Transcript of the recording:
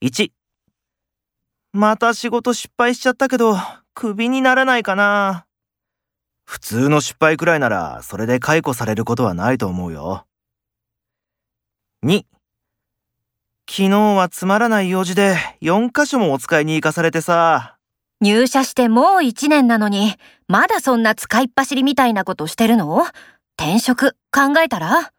1また仕事失敗しちゃったけど、クビにならないかな。普通の失敗くらいなら、それで解雇されることはないと思うよ。2昨日はつまらない用事で4箇所もお使いに行かされてさ。入社してもう1年なのに、まだそんな使いっ走りみたいなことしてるの？転職考えたら？